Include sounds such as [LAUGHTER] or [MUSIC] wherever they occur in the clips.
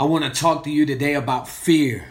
I want to talk to you today about fear.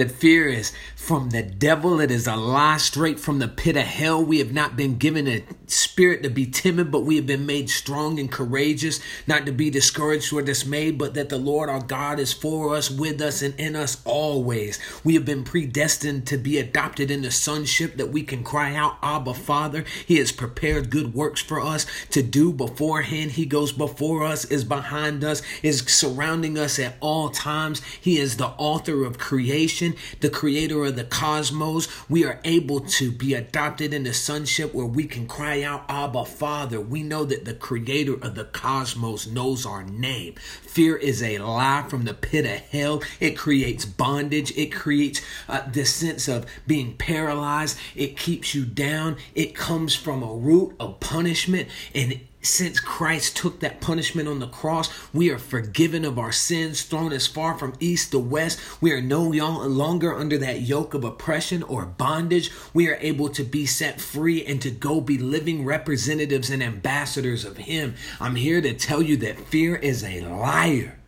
That fear is from the devil. It is a lie straight from the pit of hell. We have not been given a spirit to be timid, but we have been made strong and courageous, not to be discouraged or dismayed, but that the Lord our God is for us, with us, and in us always. We have been predestined to be adopted into sonship that we can cry out, Abba, Father. He has prepared good works for us to do beforehand. He goes before us, is behind us, is surrounding us at all times. He is the author of creation, the creator of the cosmos. We are able to be adopted into sonship where we can cry out, Abba, Father. We know that the creator of the cosmos knows our name. Fear is a lie from the pit of hell. It creates bondage. It creates uh, this sense of being paralyzed. It keeps you down. It comes from a root of punishment and since Christ took that punishment on the cross, we are forgiven of our sins, thrown as far from east to west. We are no longer under that yoke of oppression or bondage. We are able to be set free and to go be living representatives and ambassadors of Him. I'm here to tell you that fear is a liar.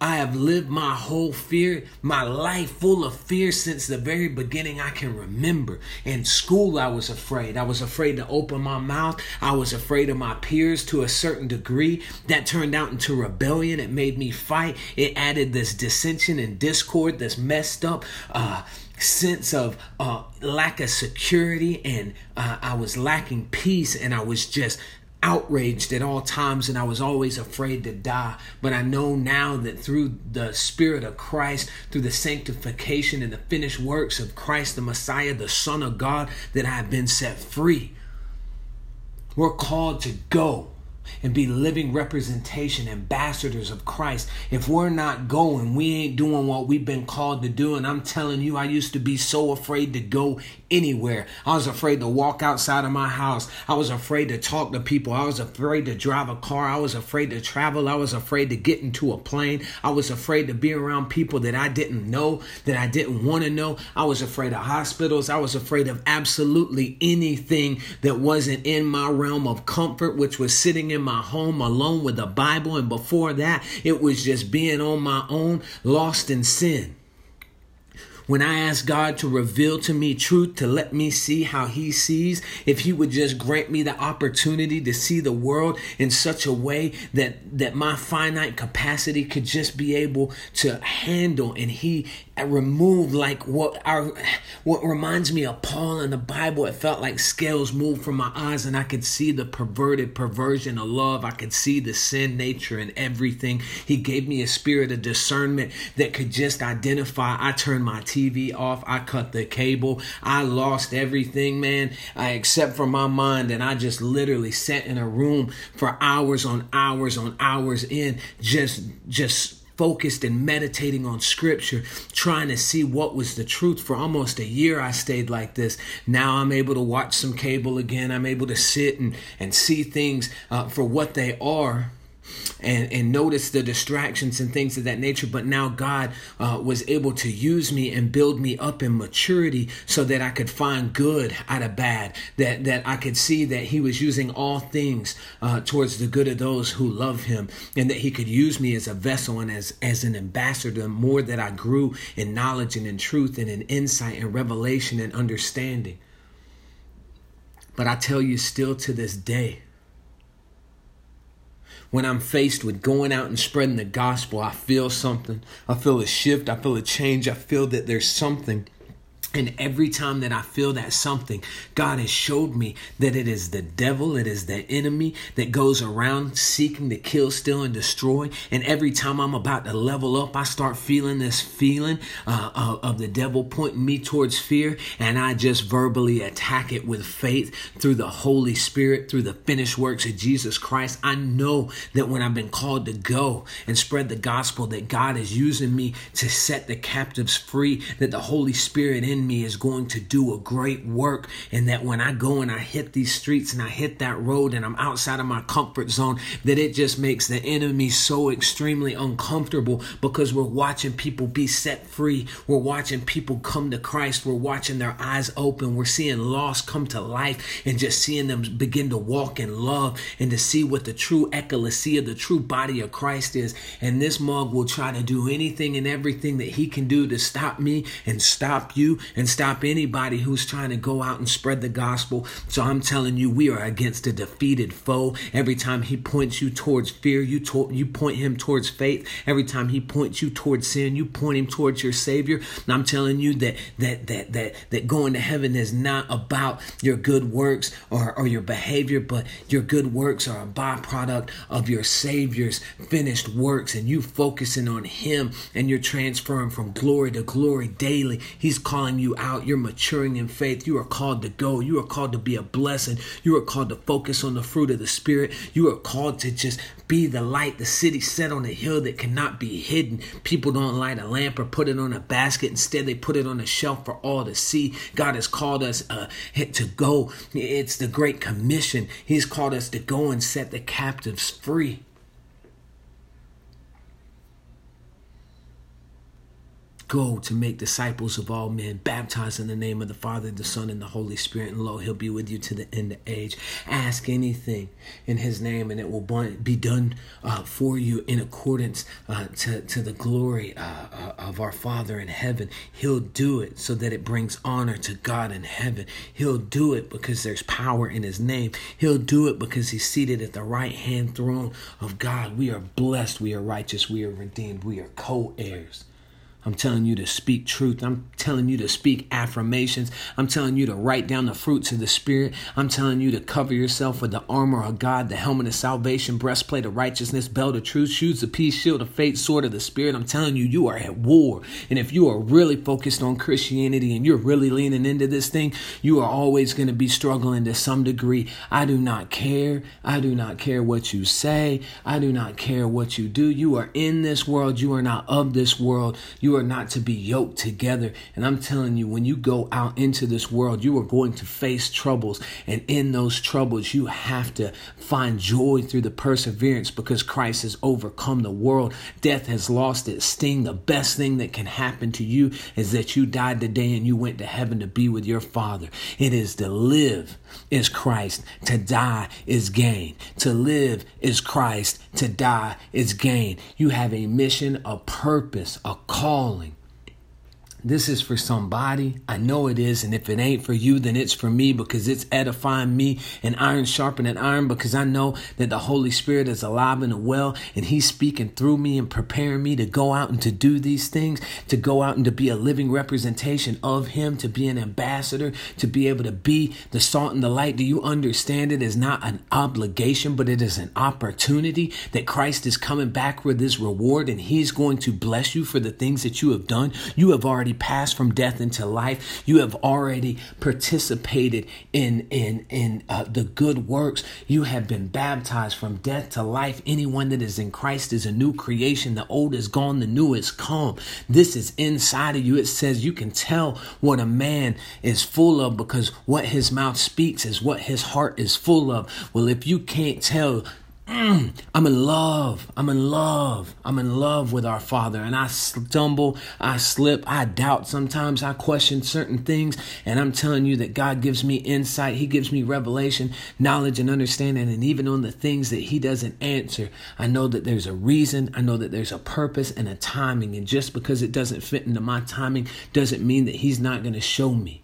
I have lived my whole fear, my life full of fear since the very beginning I can remember. In school, I was afraid. I was afraid to open my mouth. I was afraid of my peers to a certain degree. That turned out into rebellion. It made me fight. It added this dissension and discord, this messed up. Uh, sense of uh, lack of security and uh, I was lacking peace and I was just outraged at all times and I was always afraid to die. But I know now that through the Spirit of Christ, through the sanctification and the finished works of Christ, the Messiah, the Son of God, that I have been set free. We're called to go and be living representation, ambassadors of Christ. If we're not going, we ain't doing what we've been called to do. And I'm telling you, I used to be so afraid to go anywhere. I was afraid to walk outside of my house. I was afraid to talk to people. I was afraid to drive a car. I was afraid to travel. I was afraid to get into a plane. I was afraid to be around people that I didn't know, that I didn't want to know. I was afraid of hospitals. I was afraid of absolutely anything that wasn't in my realm of comfort, which was sitting in my home alone with the Bible. And before that, it was just being on my own, lost in sin. When I asked God to reveal to me truth, to let me see how He sees, if He would just grant me the opportunity to see the world in such a way that, that my finite capacity could just be able to handle, and He removed like what our what reminds me of Paul in the Bible. It felt like scales moved from my eyes, and I could see the perverted perversion of love. I could see the sin nature and everything. He gave me a spirit of discernment that could just identify. I turned my TV off. I cut the cable. I lost everything, man, I, except for my mind, and I just literally sat in a room for hours on hours on hours in just just focused and meditating on scripture, trying to see what was the truth. For almost a year, I stayed like this. Now I'm able to watch some cable again. I'm able to sit and, and see things uh, for what they are and, and notice the distractions and things of that nature. But now God uh, was able to use me and build me up in maturity so that I could find good out of bad, that, that I could see that He was using all things uh, towards the good of those who love Him, and that He could use me as a vessel and as, as an ambassador. The More that I grew in knowledge and in truth and in insight and revelation and understanding. But I tell you, still to this day, when I'm faced with going out and spreading the gospel, I feel something. I feel a shift. I feel a change. I feel that there's something and every time that I feel that something, God has showed me that it is the devil, it is the enemy that goes around seeking to kill, steal, and destroy. And every time I'm about to level up, I start feeling this feeling uh, of, of the devil pointing me towards fear. And I just verbally attack it with faith through the Holy Spirit, through the finished works of Jesus Christ. I know that when I've been called to go and spread the gospel, that God is using me to set the captives free, that the Holy Spirit in me is going to do a great work. And that when I go and I hit these streets and I hit that road and I'm outside of my comfort zone, that it just makes the enemy so extremely uncomfortable because we're watching people be set free. We're watching people come to Christ. We're watching their eyes open. We're seeing lost come to life and just seeing them begin to walk in love and to see what the true ecclesia, the true body of Christ is. And this mug will try to do anything and everything that he can do to stop me and stop you and stop anybody who's trying to go out and spread the gospel. So I'm telling you, we are against a defeated foe. Every time he points you towards fear, you to- you point him towards faith. Every time he points you towards sin, you point him towards your Savior. And I'm telling you that that that that that going to heaven is not about your good works or, or your behavior, but your good works are a byproduct of your Savior's finished works, and you focusing on Him and you're transferring from glory to glory daily. He's calling you out. You're maturing in faith. You are called to go. You are called to be a blessing. You are called to focus on the fruit of the Spirit. You are called to just be the light, the city set on a hill that cannot be hidden. People don't light a lamp or put it on a basket. Instead, they put it on a shelf for all to see. God has called us uh, to go. It's the Great Commission. He's called us to go and set the captives free. Go to make disciples of all men, baptize in the name of the Father, the Son, and the Holy Spirit, and lo, he'll be with you to the end of age. Ask anything in his name, and it will be done uh, for you in accordance uh, to, to the glory uh, uh, of our Father in heaven. He'll do it so that it brings honor to God in heaven. He'll do it because there's power in his name. He'll do it because he's seated at the right hand throne of God. We are blessed, we are righteous, we are redeemed, we are co heirs. I'm telling you to speak truth. I'm telling you to speak affirmations. I'm telling you to write down the fruits of the Spirit. I'm telling you to cover yourself with the armor of God, the helmet of salvation, breastplate of righteousness, belt of truth, shoes of peace, shield of faith, sword of the Spirit. I'm telling you, you are at war. And if you are really focused on Christianity and you're really leaning into this thing, you are always going to be struggling to some degree. I do not care. I do not care what you say. I do not care what you do. You are in this world. You are not of this world. You are not to be yoked together. And I'm telling you, when you go out into this world, you are going to face troubles. And in those troubles, you have to find joy through the perseverance because Christ has overcome the world. Death has lost its sting. The best thing that can happen to you is that you died today and you went to heaven to be with your Father. It is to live is Christ, to die is gain. To live is Christ, to die is gain. You have a mission, a purpose, a calling. This is for somebody. I know it is. And if it ain't for you, then it's for me because it's edifying me and iron sharpening iron because I know that the Holy Spirit is alive and well and He's speaking through me and preparing me to go out and to do these things, to go out and to be a living representation of Him, to be an ambassador, to be able to be the salt and the light. Do you understand it is not an obligation, but it is an opportunity that Christ is coming back with His reward and He's going to bless you for the things that you have done? You have already passed from death into life. You have already participated in in in uh, the good works. You have been baptized from death to life. Anyone that is in Christ is a new creation. The old is gone, the new is come. This is inside of you. It says you can tell what a man is full of because what his mouth speaks is what his heart is full of. Well, if you can't tell Mm, [CLEARS THROAT] I'm in love. I'm in love. I'm in love with our Father. And I stumble, I slip, I doubt sometimes, I question certain things. And I'm telling you that God gives me insight. He gives me revelation, knowledge, and understanding. And even on the things that He doesn't answer, I know that there's a reason. I know that there's a purpose and a timing. And just because it doesn't fit into my timing doesn't mean that He's not going to show me.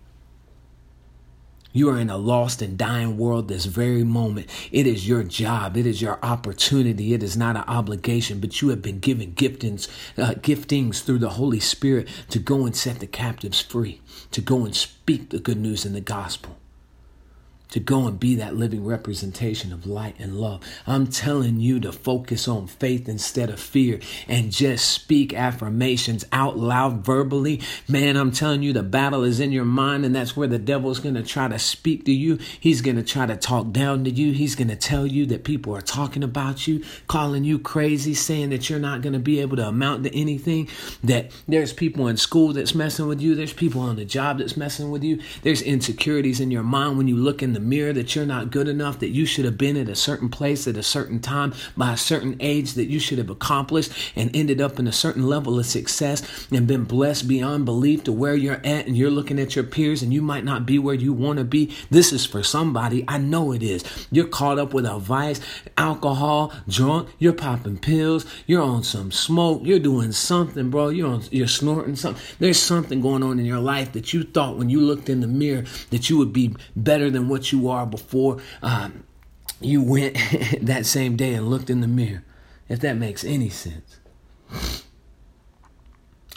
You are in a lost and dying world this very moment. It is your job. It is your opportunity. It is not an obligation, but you have been given giftings, uh, giftings through the Holy Spirit to go and set the captives free, to go and speak the good news in the gospel. To go and be that living representation of light and love. I'm telling you to focus on faith instead of fear and just speak affirmations out loud verbally. Man, I'm telling you, the battle is in your mind, and that's where the devil's going to try to speak to you. He's going to try to talk down to you. He's going to tell you that people are talking about you, calling you crazy, saying that you're not going to be able to amount to anything, that there's people in school that's messing with you, there's people on the job that's messing with you, there's insecurities in your mind when you look in the mirror that you're not good enough, that you should have been at a certain place at a certain time by a certain age, that you should have accomplished and ended up in a certain level of success and been blessed beyond belief to where you're at, and you're looking at your peers and you might not be where you want to be. This is for somebody. I know it is. You're caught up with a vice, alcohol, drunk, you're popping pills, you're on some smoke, you're doing something, bro. You're on, you're snorting something. There's something going on in your life that you thought when you looked in the mirror that you would be better than what you are before um, you went [LAUGHS] that same day and looked in the mirror. If that makes any sense.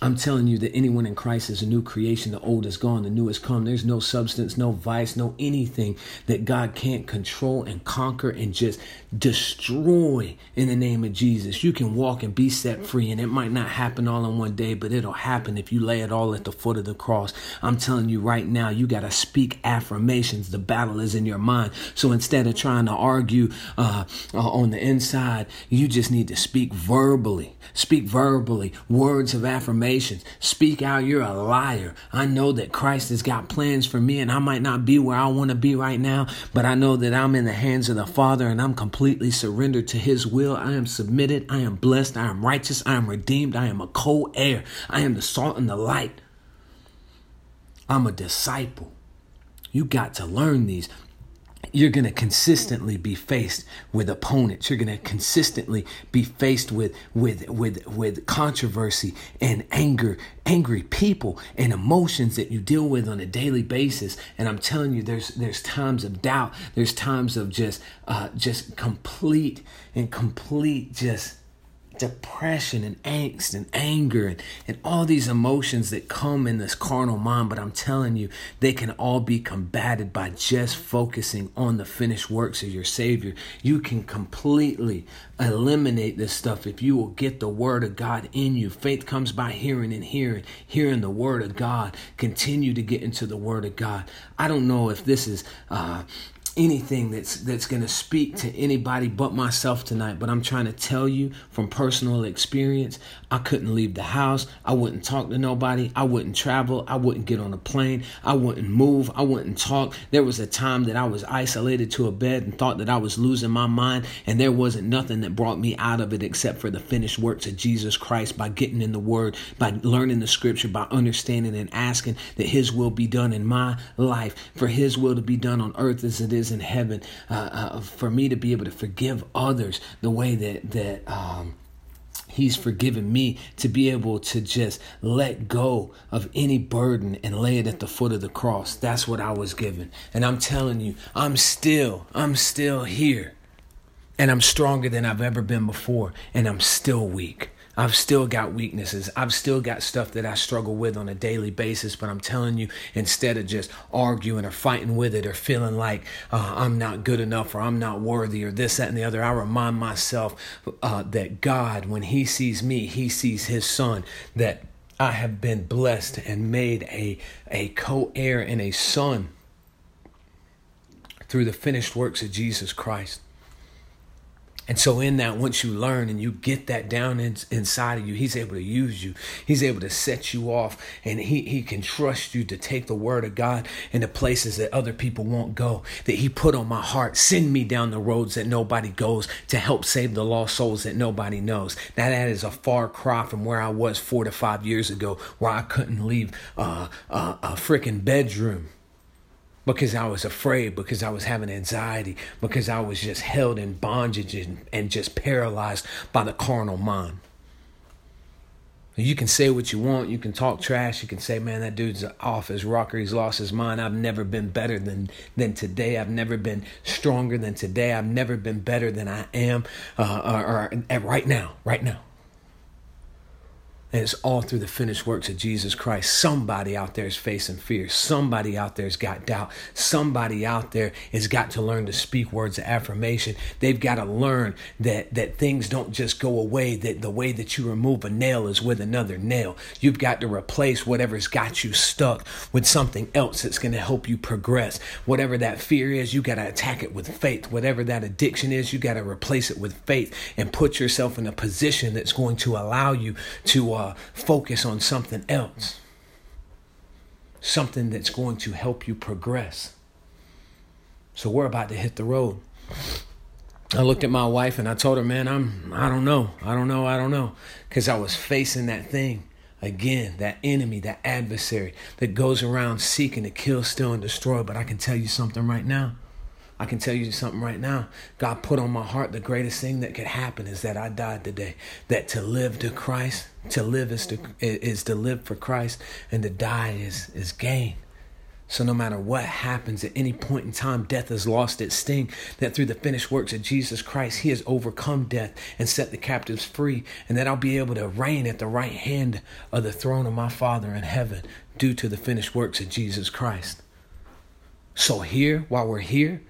I'm telling you that anyone in Christ is a new creation. The old is gone, the new has come. There's no substance, no vice, no anything that God can't control and conquer and just destroy in the name of Jesus. You can walk and be set free, and it might not happen all in one day, but it'll happen if you lay it all at the foot of the cross. I'm telling you right now, you got to speak affirmations. The battle is in your mind. So instead of trying to argue uh, uh, on the inside, you just need to speak verbally. Speak verbally, words of affirmation Speak out, you're a liar. I know that Christ has got plans for me, and I might not be where I want to be right now, but I know that I'm in the hands of the Father and I'm completely surrendered to His will. I am submitted, I am blessed, I am righteous, I am redeemed, I am a co heir, I am the salt and the light. I'm a disciple. You got to learn these you're going to consistently be faced with opponents. You're going to consistently be faced with with with with controversy and anger angry people and emotions that you deal with on a daily basis. And i'm telling you there's there's times of doubt. There's times of just uh just complete and complete just depression and angst and anger and, and all these emotions that come in this carnal mind. But I'm telling you, they can all be combated by just focusing on the finished works of your Savior. You can completely eliminate this stuff if you will get the Word of God in you. Faith comes by hearing and hearing, hearing the Word of God. Continue to get into the Word of God. I don't know if this is uh, anything that's that's going to speak to anybody but myself tonight but i'm trying to tell you from personal experience i couldn't leave the house. I wouldn't talk to nobody. I wouldn't travel. I wouldn't get on a plane. I wouldn't move. I wouldn't talk. There was a time that i was isolated to a bed and thought that i was losing my mind and there wasn't nothing that brought me out of it except for the finished works of jesus christ by getting in the word by learning the scripture by understanding and asking that his will be done in my life for his will to be done on earth as it is in heaven, uh, uh, for me to be able to forgive others the way that that. Um, He's forgiven me to be able to just let go of any burden and lay it at the foot of the cross. That's what I was given. And I'm telling you, I'm still, I'm still here. And I'm stronger than I've ever been before. And I'm still weak. I've still got weaknesses. I've still got stuff that I struggle with on a daily basis. But I'm telling you, instead of just arguing or fighting with it or feeling like uh, I'm not good enough or I'm not worthy or this, that, and the other, I remind myself uh, that God, when He sees me, He sees His Son, that I have been blessed and made a, a co heir and a son through the finished works of Jesus Christ. And so, in that, once you learn and you get that down in, inside of you, He's able to use you. He's able to set you off, and he, he can trust you to take the Word of God into places that other people won't go. That He put on my heart, send me down the roads that nobody goes to help save the lost souls that nobody knows. Now, that is a far cry from where I was four to five years ago, where I couldn't leave uh, uh, a freaking bedroom because I was afraid, because I was having anxiety, because I was just held in bondage and, and just paralyzed by the carnal mind. You can say what you want. You can talk trash. You can say, "Man, that dude's off his rocker. He's lost his mind." I've never been better than than today. I've never been stronger than today. I've never been better than I am, uh, or, or, or right now. Right now. And it's all through the finished works of Jesus Christ. Somebody out there is facing fear. Somebody out there has got doubt. Somebody out there has got to learn to speak words of affirmation. They've got to learn that, that things don't just go away, that the way that you remove a nail is with another nail. You've got to replace whatever's got you stuck with something else that's going to help you progress. Whatever that fear is, you got to attack it with faith. Whatever that addiction is, you got to replace it with faith and put yourself in a position that's going to allow you to. Uh, uh, focus on something else, something that's going to help you progress. So we're about to hit the road. I looked at my wife and I told her, man, I'm, I don't know. I don't know. I don't know. Because I was facing that thing again, that enemy, that adversary that goes around seeking to kill, steal, and destroy. But I can tell you something right now. I can tell you something right now. God put on my heart the greatest thing that could happen is that I died today. That to live to Christ, to live is to is to live for Christ, and to die is is gain. So no matter what happens at any point in time, death has lost its sting. That through the finished works of Jesus Christ, He has overcome death and set the captives free, and that I'll be able to reign at the right hand of the throne of my Father in heaven due to the finished works of Jesus Christ. So here, while we're here,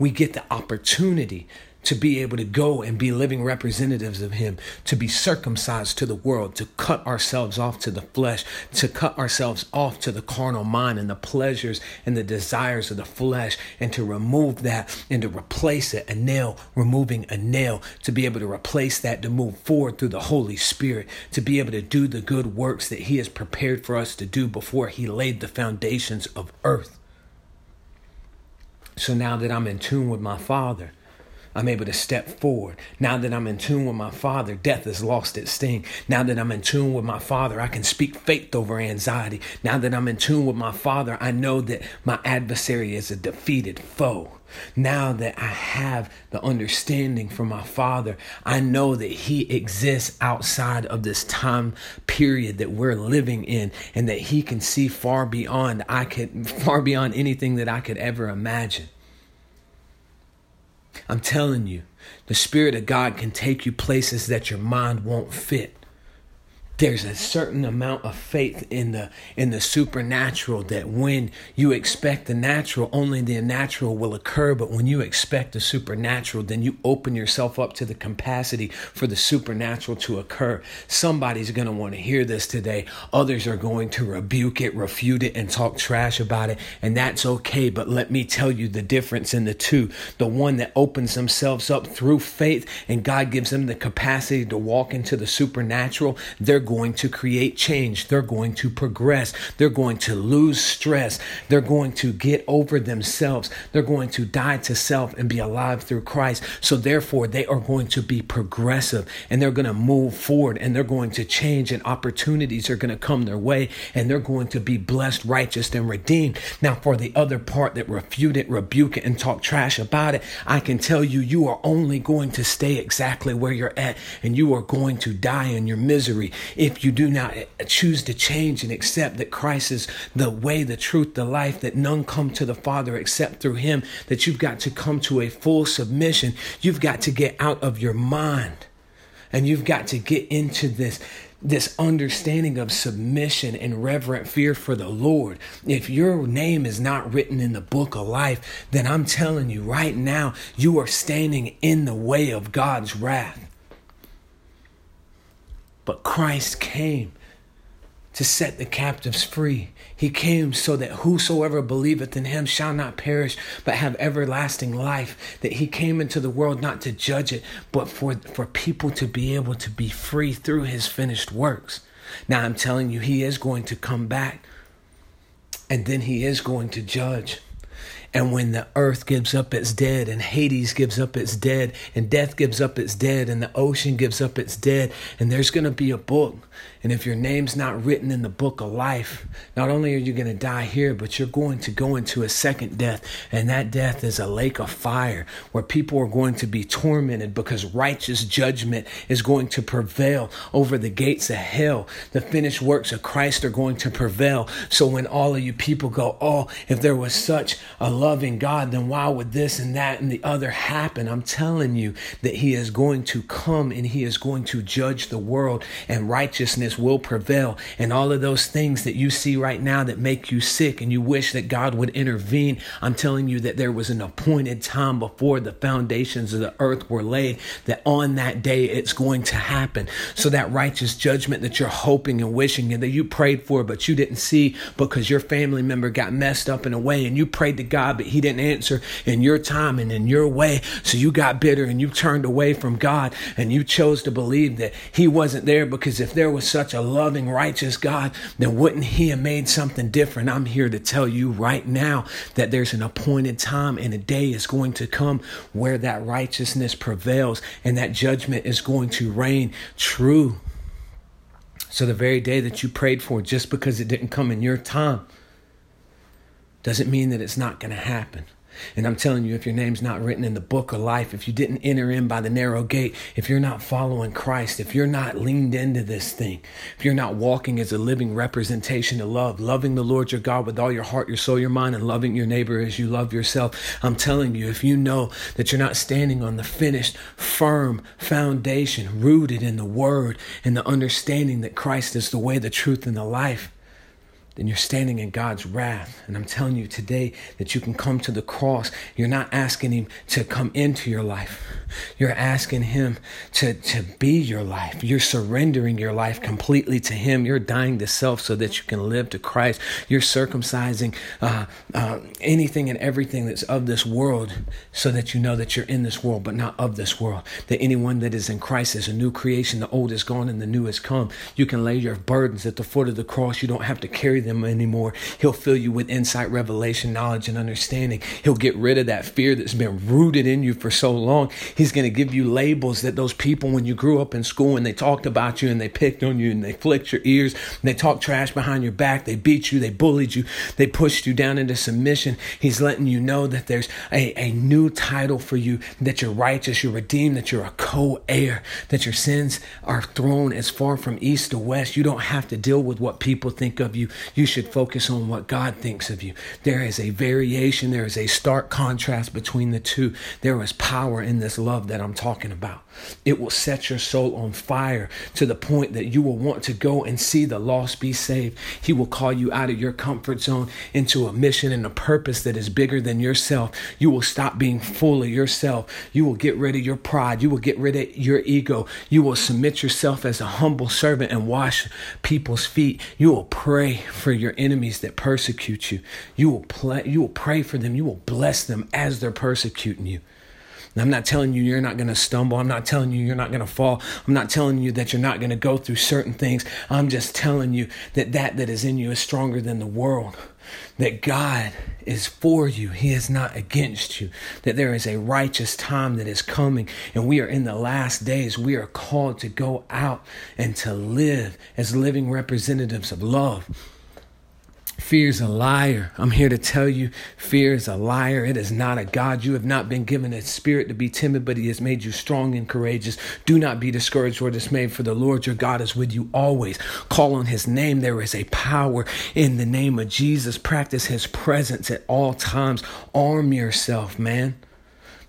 we get the opportunity to be able to go and be living representatives of Him, to be circumcised to the world, to cut ourselves off to the flesh, to cut ourselves off to the carnal mind and the pleasures and the desires of the flesh, and to remove that and to replace it, a nail, removing a nail, to be able to replace that, to move forward through the Holy Spirit, to be able to do the good works that He has prepared for us to do before He laid the foundations of earth. So now that I'm in tune with my Father, I'm able to step forward. Now that I'm in tune with my Father, death has lost its sting. Now that I'm in tune with my Father, I can speak faith over anxiety. Now that I'm in tune with my Father, I know that my adversary is a defeated foe. Now that I have the understanding from my Father, I know that He exists outside of this time period that we're living in, and that He can see far beyond I could, far beyond anything that I could ever imagine. I'm telling you, the Spirit of God can take you places that your mind won't fit there's a certain amount of faith in the in the supernatural that when you expect the natural only the natural will occur. But when you expect the supernatural then you open yourself up to the capacity for the supernatural to occur. Somebody's going to want to hear this today. Others are going to rebuke it refute it and talk trash about it and that's okay. But let me tell you the difference in the two. The one that opens themselves up through faith and God gives them the capacity to walk into the supernatural they're going to create change. They're going to progress. They're going to lose stress. They're going to get over themselves. They're going to die to self and be alive through Christ. So, therefore, they are going to be progressive and they're going to move forward and they're going to change, and opportunities are going to come their way and they're going to be blessed, righteous, and redeemed. Now, for the other part that refute it, rebuke it, and talk trash about it, I can tell you, you are only going to stay exactly where you're at and you are going to die in your misery if you do not eh, choose to change and accept that Christ is the way, the truth, the life, that none come to the Father except through Him, that you've got to come to a full submission. You've got to get out of your mind and you've got to get into this this understanding of submission and reverent fear for the Lord. If your name is not written in the book of life, then I'm telling you right now, you are standing in the way of God's wrath. But Christ came to set the captives free. He came so that whosoever believeth in him shall not perish, but have everlasting life. That he came into the world not to judge it, but for, for people to be able to be free through his finished works. Now I'm telling you, he is going to come back, and then he is going to judge. And when the earth gives up its dead, and Hades gives up its dead, and death gives up its dead, and the ocean gives up its dead, and there's going to be a book. And if your name's not written in the book of life, not only are you going to die here, but you're going to go into a second death. And that death is a lake of fire where people are going to be tormented because righteous judgment is going to prevail over the gates of hell. The finished works of Christ are going to prevail. So when all of you people go, oh, if there was such a loving God, then why would this and that and the other happen? I'm telling you that He is going to come and He is going to judge the world and righteousness will prevail. And all of those things that you see right now that make you sick and you wish that God would intervene, I'm telling you that there was an appointed time before the foundations of the earth were laid that on that day it's going to happen. So that righteous judgment that you're hoping and wishing and that you prayed for, but you didn't see because your family member got messed up in a way and you prayed to God, but He didn't answer in your time and in your way. So you got bitter and you turned away from God and you chose to believe that He wasn't there because if there was such a loving, righteous God, then wouldn't He have made something different? I'm here to tell you right now that there's an appointed time and a day is going to come where that righteousness prevails and that judgment is going to reign true. So the very day that you prayed for, just because it didn't come in your time, doesn't mean that it's not going to happen. And I'm telling you, if your name's not written in the book of life, if you didn't enter in by the narrow gate, if you're not following Christ, if you're not leaned into this thing, if you're not walking as a living representation of love, loving the Lord your God with all your heart, your soul, your mind, and loving your neighbor as you love yourself, I'm telling you, if you know that you're not standing on the finished, firm foundation rooted in the word and the understanding that Christ is the way, the truth, and the life, then you're standing in God's wrath. And I'm telling you today that you can come to the cross. You're not asking Him to come into your life, you're asking Him to, to be your life. You're surrendering your life completely to Him. You're dying to self so that you can live to Christ. You're circumcising uh, uh, anything and everything that's of this world so that you know that you're in this world, but not of this world. That anyone that is in Christ is a new creation. The old is gone and the new has come. You can lay your burdens at the foot of the cross. You don't have to carry them anymore. He'll fill you with insight, revelation, knowledge, and understanding. He'll get rid of that fear that's been rooted in you for so long. He's going to give you labels that those people, when you grew up in school and they talked about you and they picked on you and they flicked your ears they talked trash behind your back, they beat you, they bullied you, they pushed you down into submission. He's letting you know that there's a, a new title for you, that you're righteous, you're redeemed, that you're a co heir, that your sins are thrown as far from east to west. You don't have to deal with what people think of you. You should focus on what God thinks of you. There is a variation, there is a stark contrast between the two. There is power in this love that I'm talking about. It will set your soul on fire to the point that you will want to go and see the lost be saved. He will call you out of your comfort zone into a mission and a purpose that is bigger than yourself. You will stop being full of yourself. You will get rid of your pride. You will get rid of your ego. You will submit yourself as a humble servant and wash people's feet. You will pray for your enemies that persecute you. You will play, you will pray for them. You will bless them as they're persecuting you. And I'm not telling you you're not going to stumble. I'm not telling you you're not going to fall. I'm not telling you that you're not going to go through certain things. I'm just telling you that that that is in you is stronger than the world. That God is for you. He is not against you. That there is a righteous time that is coming and we are in the last days. We are called to go out and to live as living representatives of love Fear is a liar. I'm here to tell you, fear is a liar. It is not a God. You have not been given a spirit to be timid, but He has made you strong and courageous. Do not be discouraged or dismayed, for the Lord your God is with you always. Call on His name. There is a power in the name of Jesus. Practice His presence at all times. Arm yourself, man.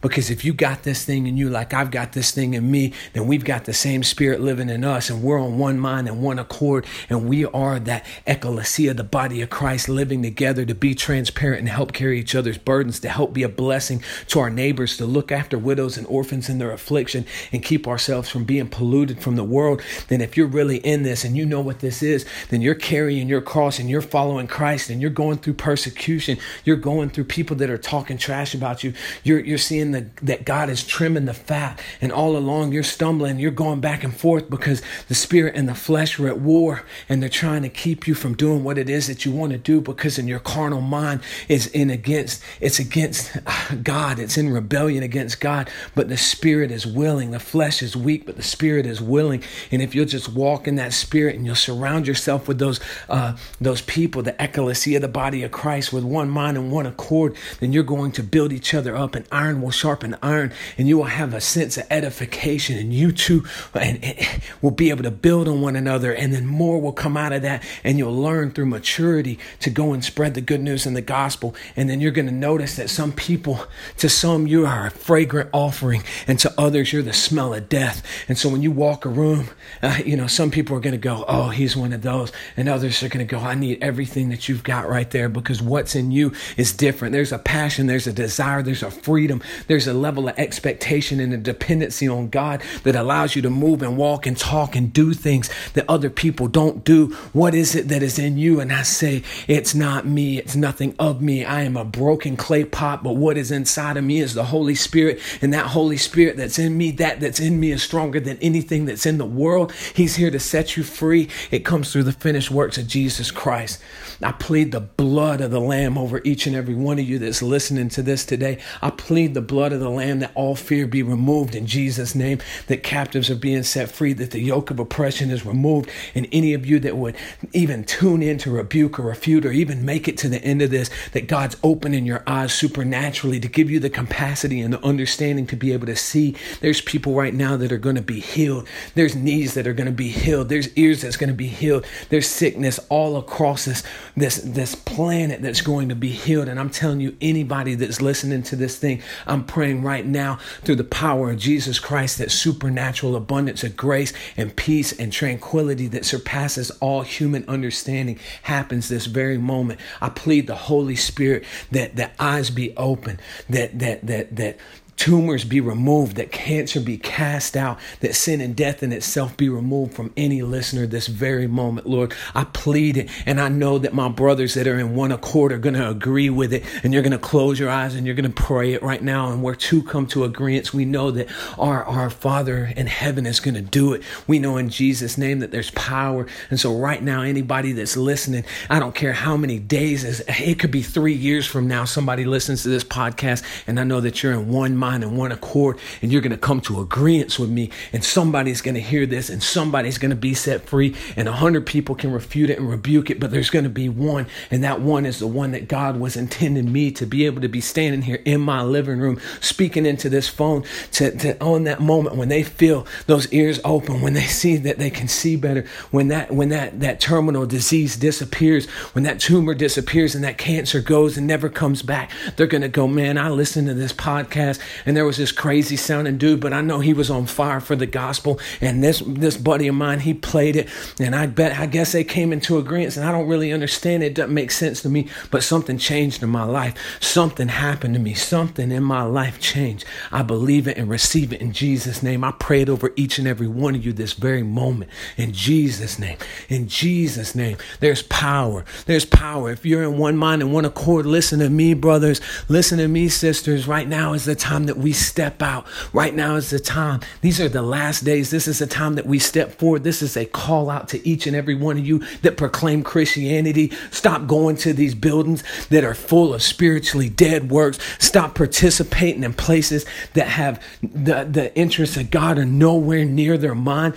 Because if you got this thing in you, like I've got this thing in me, then we've got the same spirit living in us, and we're on one mind and one accord, and we are that ecclesia, the body of Christ, living together to be transparent and help carry each other's burdens, to help be a blessing to our neighbors, to look after widows and orphans in their affliction, and keep ourselves from being polluted from the world. Then, if you're really in this and you know what this is, then you're carrying your cross and you're following Christ, and you're going through persecution. You're going through people that are talking trash about you. You're you're seeing the, that God is trimming the fat, and all along you're stumbling, you're going back and forth because the spirit and the flesh are at war, and they're trying to keep you from doing what it is that you want to do because in your carnal mind is in against it's against God, it's in rebellion against God, but the spirit is willing, the flesh is weak, but the spirit is willing, and if you'll just walk in that spirit and you'll surround yourself with those uh, those people, the ecclesia, the body of Christ, with one mind and one accord, then you're going to build each other up, and iron will sharpen iron, and you will have a sense of edification, and you too and, and will be able to build on one another, and then more will come out of that, and you'll learn through maturity to go and spread the good news and the gospel. And then you're going to notice that some people, to some, you are a fragrant offering, and to others, you're the smell of death. And so when you walk a room, uh, you know, some people are going to go, Oh, he's one of those. And others are going to go, I need everything that you've got right there because what's in you is different. There's a passion, there's a desire, there's a freedom, there's a level of expectation and a dependency on God that allows you to move and walk and talk and do things that other people don't do. What is it that is in you? And I say, It's not me, it's nothing of me. I am a broken clay pot, but what is inside of me is the Holy Spirit. And that Holy Spirit that's in me, that that's in me is stronger than anything that's in the world. He's here to set you free. It comes through the finished works of Jesus Christ. I plead the blood of the Lamb over each and every one of you that's listening to this today. I plead the blood of the Lamb that all fear be removed in Jesus' name, that captives are being set free, that the yoke of oppression is removed, and any of you that would even tune in to rebuke or refute or even make it to the end of this, that God's opening your eyes supernaturally to give you the capacity and the understanding to be able to see. There's people right now that are going to be healed. There's knees that are going to be healed. There's ears that's going to be healed. There's sickness all across this this this planet that's going to be healed. And I'm telling you, anybody that's listening to this thing, I'm praying right now through the power of Jesus Christ that supernatural abundance of grace and peace and tranquility that surpasses all human understanding happens this very moment. I plead the Holy Spirit that that eyes be open, that that that that tumors be removed, that cancer be cast out, that sin and death in itself be removed from any listener this very moment, Lord. I plead it, and I know that my brothers that are in one accord are going to agree with it, and you're going to close your eyes and you're going to pray it right now. And where two come to agreement, we know that our, our Father in heaven is going to do it. We know in Jesus' name that there's power. And so, right now, anybody that's listening, I don't care how many days, it could be three years from now, somebody listens to this podcast, and I know that you're in one mind mind and one accord, and you're going to come to agreements with me, and somebody's going to hear this, and somebody's going to be set free, and a hundred people can refute it and rebuke it, but there's going to be one, and that one is the one that God was intending me to be able to be standing here in my living room, speaking into this phone to, to on that moment when they feel those ears open, when they see that they can see better, when that when that that terminal disease disappears, when that tumor disappears, and that cancer goes and never comes back, they're going to go, man, I listened to this podcast and there was this crazy sounding dude, but I know he was on fire for the gospel. And this this buddy of mine, he played it, and I bet I guess they came into agreement. And I don't really understand it; it doesn't make sense to me. But something changed in my life. Something happened to me. Something in my life changed. I believe it and receive it in Jesus' name. I pray it over each and every one of you this very moment in Jesus' name. In Jesus' name, there's power. There's power. If you're in one mind and one accord, listen to me, brothers. Listen to me, sisters. Right now is the time that we step out. Right now is the time. These are the last days. This is the time that we step forward. This is a call out to each and every one of you that proclaim Christianity. Stop going to these buildings that are full of spiritually dead works. Stop participating in places that have the, the interests of God are nowhere near their mind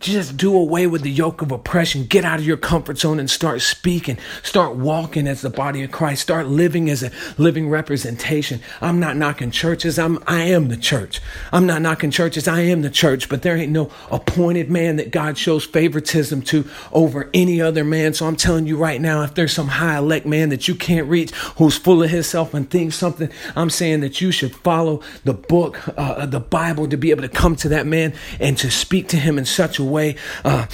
just do away with the yoke of oppression. Get out of your comfort zone and start speaking. Start walking as the body of Christ. Start living as a living representation. I'm not knocking churches. I'm I am the church. I'm not knocking churches. I am the church, but there ain't no appointed man that God shows favoritism to over any other man. So I'm telling you right now, if there's some high elect man that you can't reach who's full of himself and thinks something, I'm saying that you should follow the book, uh, the Bible to be able to come to that man and to speak to him in such a way uh,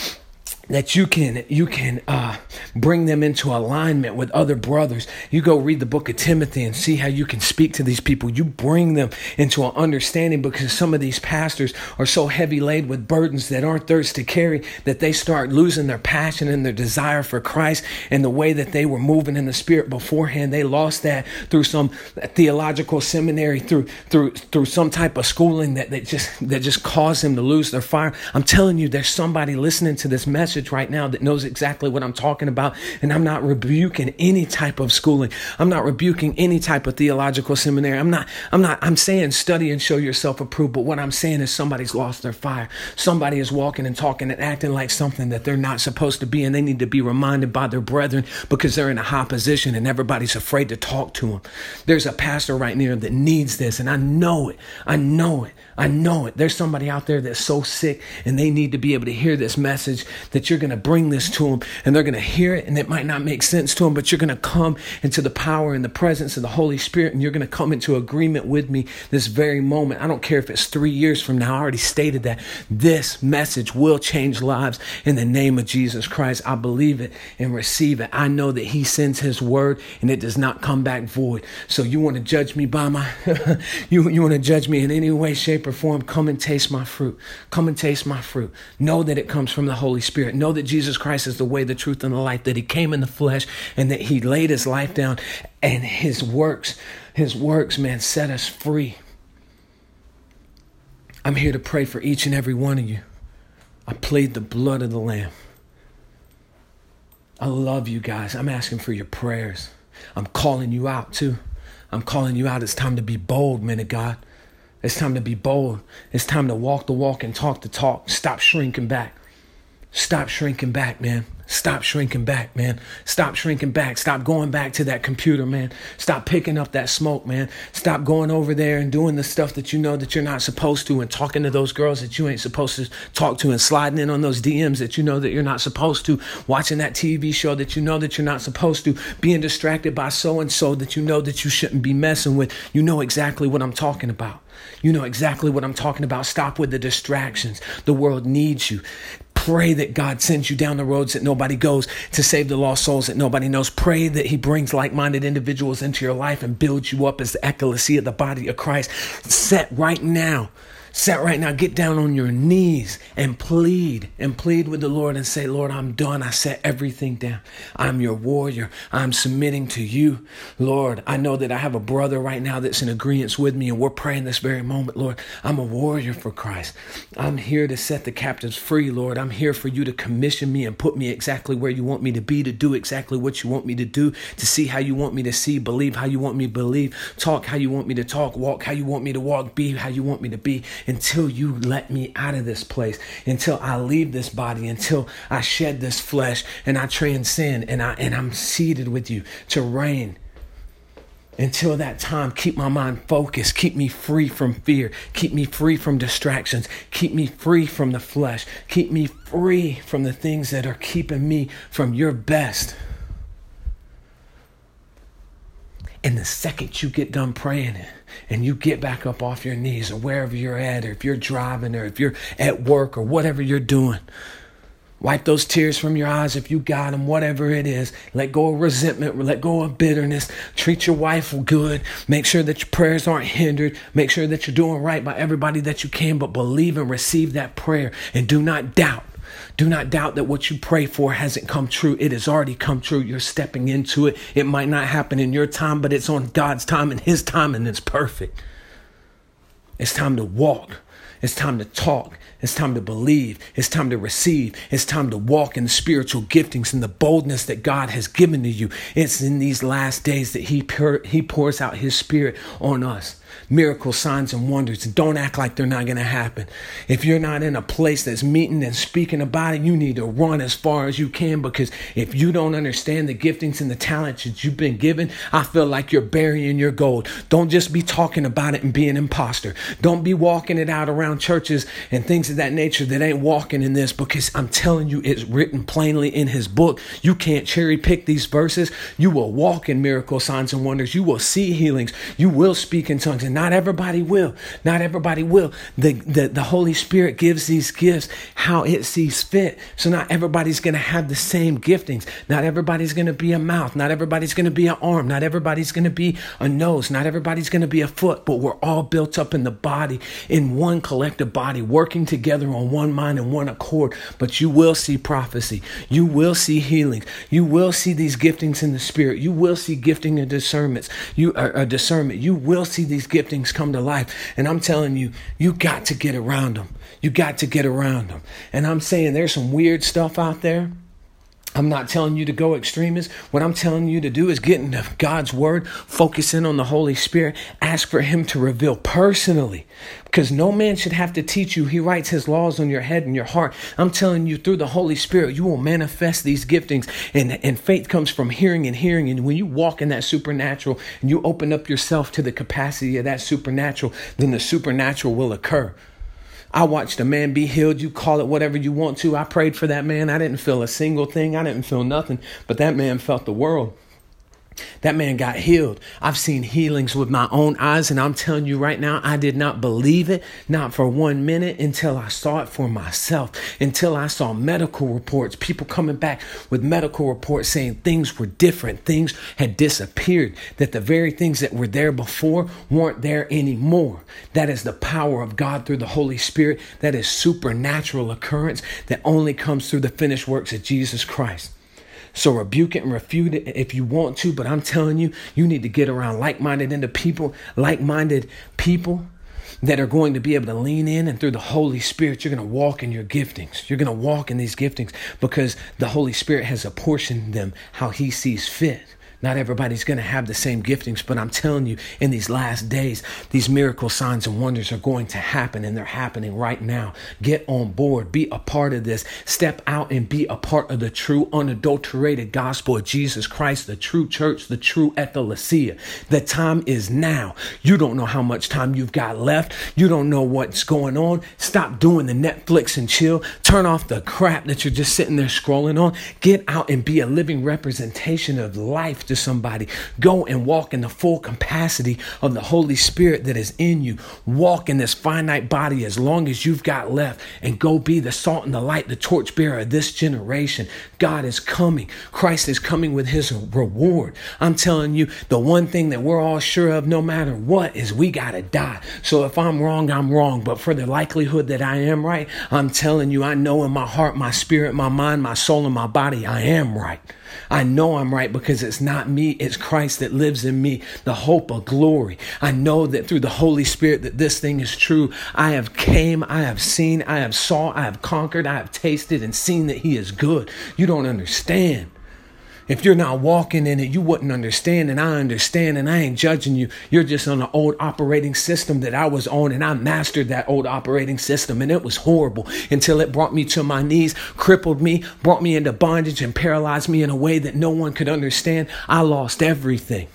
that you can you can uh, bring them into alignment with other brothers. You go read the book of timothy and see how you can speak to these people. You bring them into an understanding because some of these pastors are so heavy laid with burdens that aren't theirs to carry that they start losing their passion and their desire for christ and the way that they were moving in the spirit beforehand. They lost that through some theological seminary through through through some type of schooling that, that just that just caused them to lose their fire. I'm telling you there's somebody listening to this message message right now that knows exactly what I'm talking about. And I'm not rebuking any type of schooling. I'm not rebuking any type of theological seminary. I'm not, I'm not, I'm saying study and show yourself approved. But what I'm saying is somebody's lost their fire. Somebody is walking and talking and acting like something that they're not supposed to be. And they need to be reminded by their brethren because they're in a high position and everybody's afraid to talk to them. There's a pastor right near that needs this. And I know it. I know it. I know it. There's somebody out there that's so sick and they need to be able to hear this message that you're going to bring this to them and they're going to hear it and it might not make sense to them, but you're going to come into the power and the presence of the Holy Spirit and you're going to come into agreement with me this very moment. I don't care if it's three years from now. I already stated that this message will change lives in the name of Jesus Christ. I believe it and receive it. I know that He sends His word and it does not come back void. So you want to judge me by my, [LAUGHS] you, you want to judge me in any way, shape, perform, come and taste my fruit. Come and taste my fruit. Know that it comes from the Holy Spirit. Know that Jesus Christ is the way, the truth, and the life, that He came in the flesh and that He laid His life down and His works, His works, man, set us free. I'm here to pray for each and every one of you. I plead the blood of the Lamb. I love you guys. I'm asking for your prayers. I'm calling you out too. I'm calling you out. It's time to be bold, men of God. It's time to be bold. It's time to walk the walk and talk the talk. Stop shrinking back. Stop shrinking back, man. Stop shrinking back, man. Stop shrinking back. Stop going back to that computer, man. Stop picking up that smoke, man. Stop going over there and doing the stuff that you know that you're not supposed to and talking to those girls that you ain't supposed to talk to and sliding in on those DMs that you know that you're not supposed to, watching that TV show that you know that you're not supposed to, being distracted by so and so that you know that you shouldn't be messing with. You know exactly what I'm talking about. You know exactly what I'm talking about. Stop with the distractions. The world needs you. Pray that God sends you down the roads that nobody goes to save the lost souls that nobody knows. Pray that He brings like minded individuals into your life and builds you up as the ecclesia, the body of Christ. Set right now Set right now, get down on your knees and plead and plead with the Lord and say, Lord, I'm done. I set everything down. I'm your warrior. I'm submitting to you. Lord, I know that I have a brother right now that's in agreement with me, and we're praying this very moment, Lord. I'm a warrior for Christ. I'm here to set the captives free, Lord. I'm here for you to commission me and put me exactly where you want me to be, to do exactly what you want me to do, to see how you want me to see, believe how you want me to believe, talk how you want me to talk, walk how you want me to walk, be how you want me to be until you let me out of this place, until I leave this body, until I shed this flesh and I transcend and I and I'm seated with you to reign. Until that time, keep my mind focused. Keep me free from fear. Keep me free from distractions. Keep me free from the flesh. Keep me free from the things that are keeping me from your best. And the second you get done praying and you get back up off your knees or wherever you're at, or if you're driving or if you're at work or whatever you're doing, wipe those tears from your eyes if you got them, whatever it is. Let go of resentment, let go of bitterness. Treat your wife good. Make sure that your prayers aren't hindered. Make sure that you're doing right by everybody that you can, but believe and receive that prayer and do not doubt. Do not doubt that what you pray for hasn't come true. It has already come true. You're stepping into it. It might not happen in your time, but it's on God's time and His time, and it's perfect. It's time to walk. It's time to talk. It's time to believe. It's time to receive. It's time to walk in the spiritual giftings and the boldness that God has given to you. It's in these last days that He, pur- he pours out His Spirit on us miracles, signs, and wonders. Don't act like they're not going to happen. If you're not in a place that's meeting and speaking about it, you need to run as far as you can because if you don't understand the giftings and the talents that you've been given, I feel like you're burying your gold. Don't just be talking about it and be an imposter. Don't be walking it out around churches and things of that nature that ain't walking in this because I'm telling you, it's written plainly in his book. You can't cherry pick these verses. You will walk in miracle signs and wonders. You will see healings. You will speak in tongues and not everybody will. Not everybody will. The, the, the Holy Spirit gives these gifts how it sees fit. So not everybody's going to have the same giftings. Not everybody's going to be a mouth. Not everybody's going to be an arm. Not everybody's going to be a nose. Not everybody's going to be a foot. But we're all built up in the body, in one collective body, working together on one mind and one accord. But you will see prophecy. You will see healing. You will see these giftings in the spirit. You will see gifting and discernments. You are uh, discernment. You will see these giftings come to life. And I'm telling you, you got to get around them. You got to get around them. And I'm saying there's some weird stuff out there. I'm not telling you to go extremist. What I'm telling you to do is get into God's word, focus in on the Holy Spirit, ask for Him to reveal personally. Because no man should have to teach you. He writes His laws on your head and your heart. I'm telling you, through the Holy Spirit, you will manifest these giftings. And, and faith comes from hearing and hearing. And when you walk in that supernatural and you open up yourself to the capacity of that supernatural, then the supernatural will occur. I watched a man be healed. You call it whatever you want to. I prayed for that man. I didn't feel a single thing. I didn't feel nothing. But that man felt the world. That man got healed. I've seen healings with my own eyes, and I'm telling you right now, I did not believe it, not for one minute, until I saw it for myself, until I saw medical reports, people coming back with medical reports saying things were different, things had disappeared, that the very things that were there before weren't there anymore. That is the power of God through the Holy Spirit. That is supernatural occurrence that only comes through the finished works of Jesus Christ. So rebuke it and refute it if you want to, but I'm telling you, you need to get around like-minded into people, like-minded people that are going to be able to lean in and through the Holy Spirit, you're going to walk in your giftings. You're going to walk in these giftings because the Holy Spirit has apportioned them how he sees fit. Not everybody's going to have the same giftings, but I'm telling you, in these last days, these miracle signs and wonders are going to happen, and they're happening right now. Get on board, be a part of this. Step out and be a part of the true, unadulterated gospel of Jesus Christ, the true church, the true ecclesia. The time is now. You don't know how much time you've got left. You don't know what's going on. Stop doing the Netflix and chill. Turn off the crap that you're just sitting there scrolling on. Get out and be a living representation of life somebody. Go and walk in the full capacity of the Holy Spirit that is in you. Walk in this finite body as long as you've got left and go be the salt and the light, the torchbearer of this generation. God is coming. Christ is coming with his reward. I'm telling you, the one thing that we're all sure of no matter what is we got to die. So if I'm wrong, I'm wrong. But for the likelihood that I am right, I'm telling you, I know in my heart, my spirit, my mind, my soul, and my body, I am right. I know I'm right because it's not me, it's Christ that lives in me, the hope of glory. I know that through the Holy Spirit that this thing is true. I have came, I have seen, I have saw, I have conquered, I have tasted and seen that he is good. You don't understand. If you're not walking in it, you wouldn't understand. And I understand, and I ain't judging you. You're just on an old operating system that I was on, and I mastered that old operating system, and it was horrible until it brought me to my knees, crippled me, brought me into bondage, and paralyzed me in a way that no one could understand. I lost everything.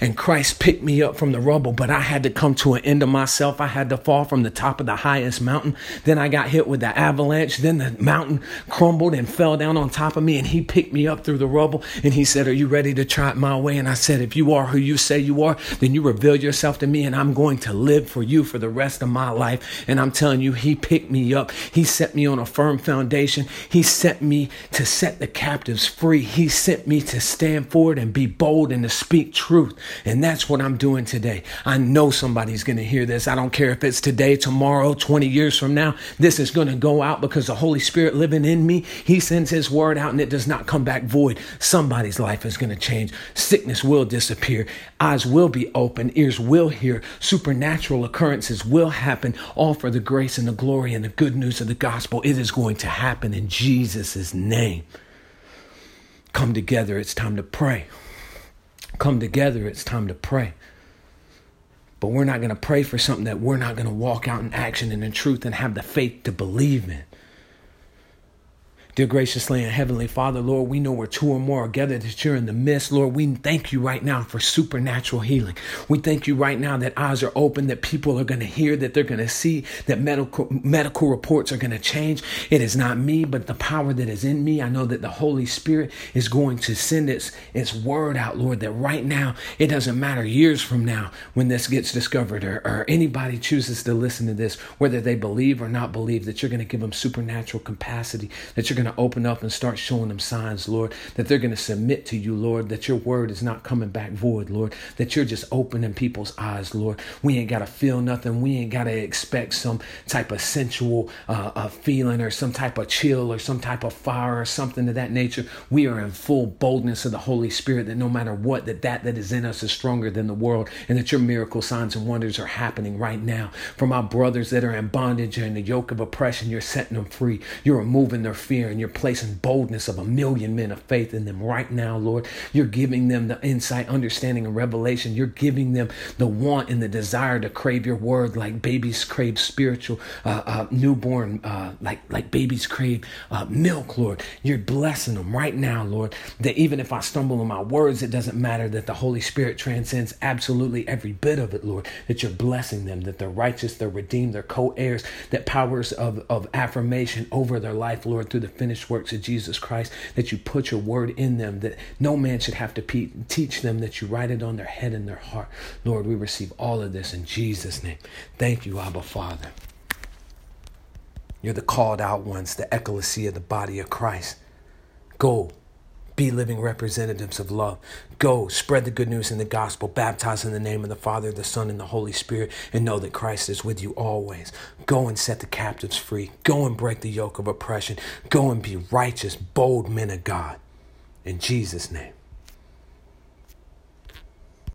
And Christ picked me up from the rubble, but I had to come to an end of myself. I had to fall from the top of the highest mountain. Then I got hit with the avalanche. Then the mountain crumbled and fell down on top of me, and He picked me up through the rubble. And He said, Are you ready to try it my way? And I said, If you are who you say you are, then you reveal yourself to me, and I'm going to live for you for the rest of my life. And I'm telling you, He picked me up. He set me on a firm foundation. He sent me to set the captives free. He sent me to stand forward and be bold and to speak truth truth. And that's what I'm doing today. I know somebody's going to hear this. I don't care if it's today, tomorrow, 20 years from now. This is going to go out because the Holy Spirit living in me, He sends His word out and it does not come back void. Somebody's life is going to change. Sickness will disappear. Eyes will be open. Ears will hear. Supernatural occurrences will happen, all for the grace and the glory and the good news of the gospel. It is going to happen in Jesus' name. Come together. It's time to pray come together, it's time to pray. But we're not going to pray for something that we're not going to walk out in action and in truth and have the faith to believe in. Dear graciously and heavenly Father, Lord, we know where two or more are gathered that you're in the midst. Lord, we thank you right now for supernatural healing. We thank you right now that eyes are open, that people are going to hear, that they're going to see, that medical medical reports are going to change. It is not me, but the power that is in me. I know that the Holy Spirit is going to send its its word out, Lord, that right now it doesn't matter years from now when this gets discovered or, or anybody chooses to listen to this, whether they believe or not believe, that you're going to give them supernatural capacity, that you're going to open up and start showing them signs, Lord, that they're going to submit to you, Lord, that your word is not coming back void, Lord, that you're just opening people's eyes, Lord. We ain't got to feel nothing. We ain't got to expect some type of sensual uh, uh, feeling or some type of chill or some type of fire or something of that nature. We are in full boldness of the Holy Spirit that no matter what, that that that is in us is stronger than the world and that your miracle signs and wonders are happening right now. For my brothers that are in bondage and the yoke of oppression, you're setting them free. You're removing their fear and you're placing boldness of a million men of faith in them right now, Lord. You're giving them the insight, understanding, and revelation. You're giving them the want and the desire to crave your word like babies crave spiritual, uh, uh, newborn, uh, like, like babies crave uh, milk, Lord. You're blessing them right now, Lord, that even if I stumble in my words, it doesn't matter that the Holy Spirit transcends absolutely every bit of it, Lord, that you're blessing them, that they're righteous, they're redeemed, they're co heirs, that powers of, of affirmation over their life, Lord, through the finished works of Jesus Christ, that you put your word in them, that no man should have to pe- teach them, that you write it on their head and their heart. Lord, we receive all of this in Jesus' name. Thank you, Abba Father. You're the called out ones, the ecclesia, the body of Christ. Go be living representatives of love. Go, spread the good news in the gospel, baptize in the name of the Father, the Son, and the Holy Spirit, and know that Christ is with you always. Go and set the captives free. Go and break the yoke of oppression. Go and be righteous, bold men of God. In Jesus' name.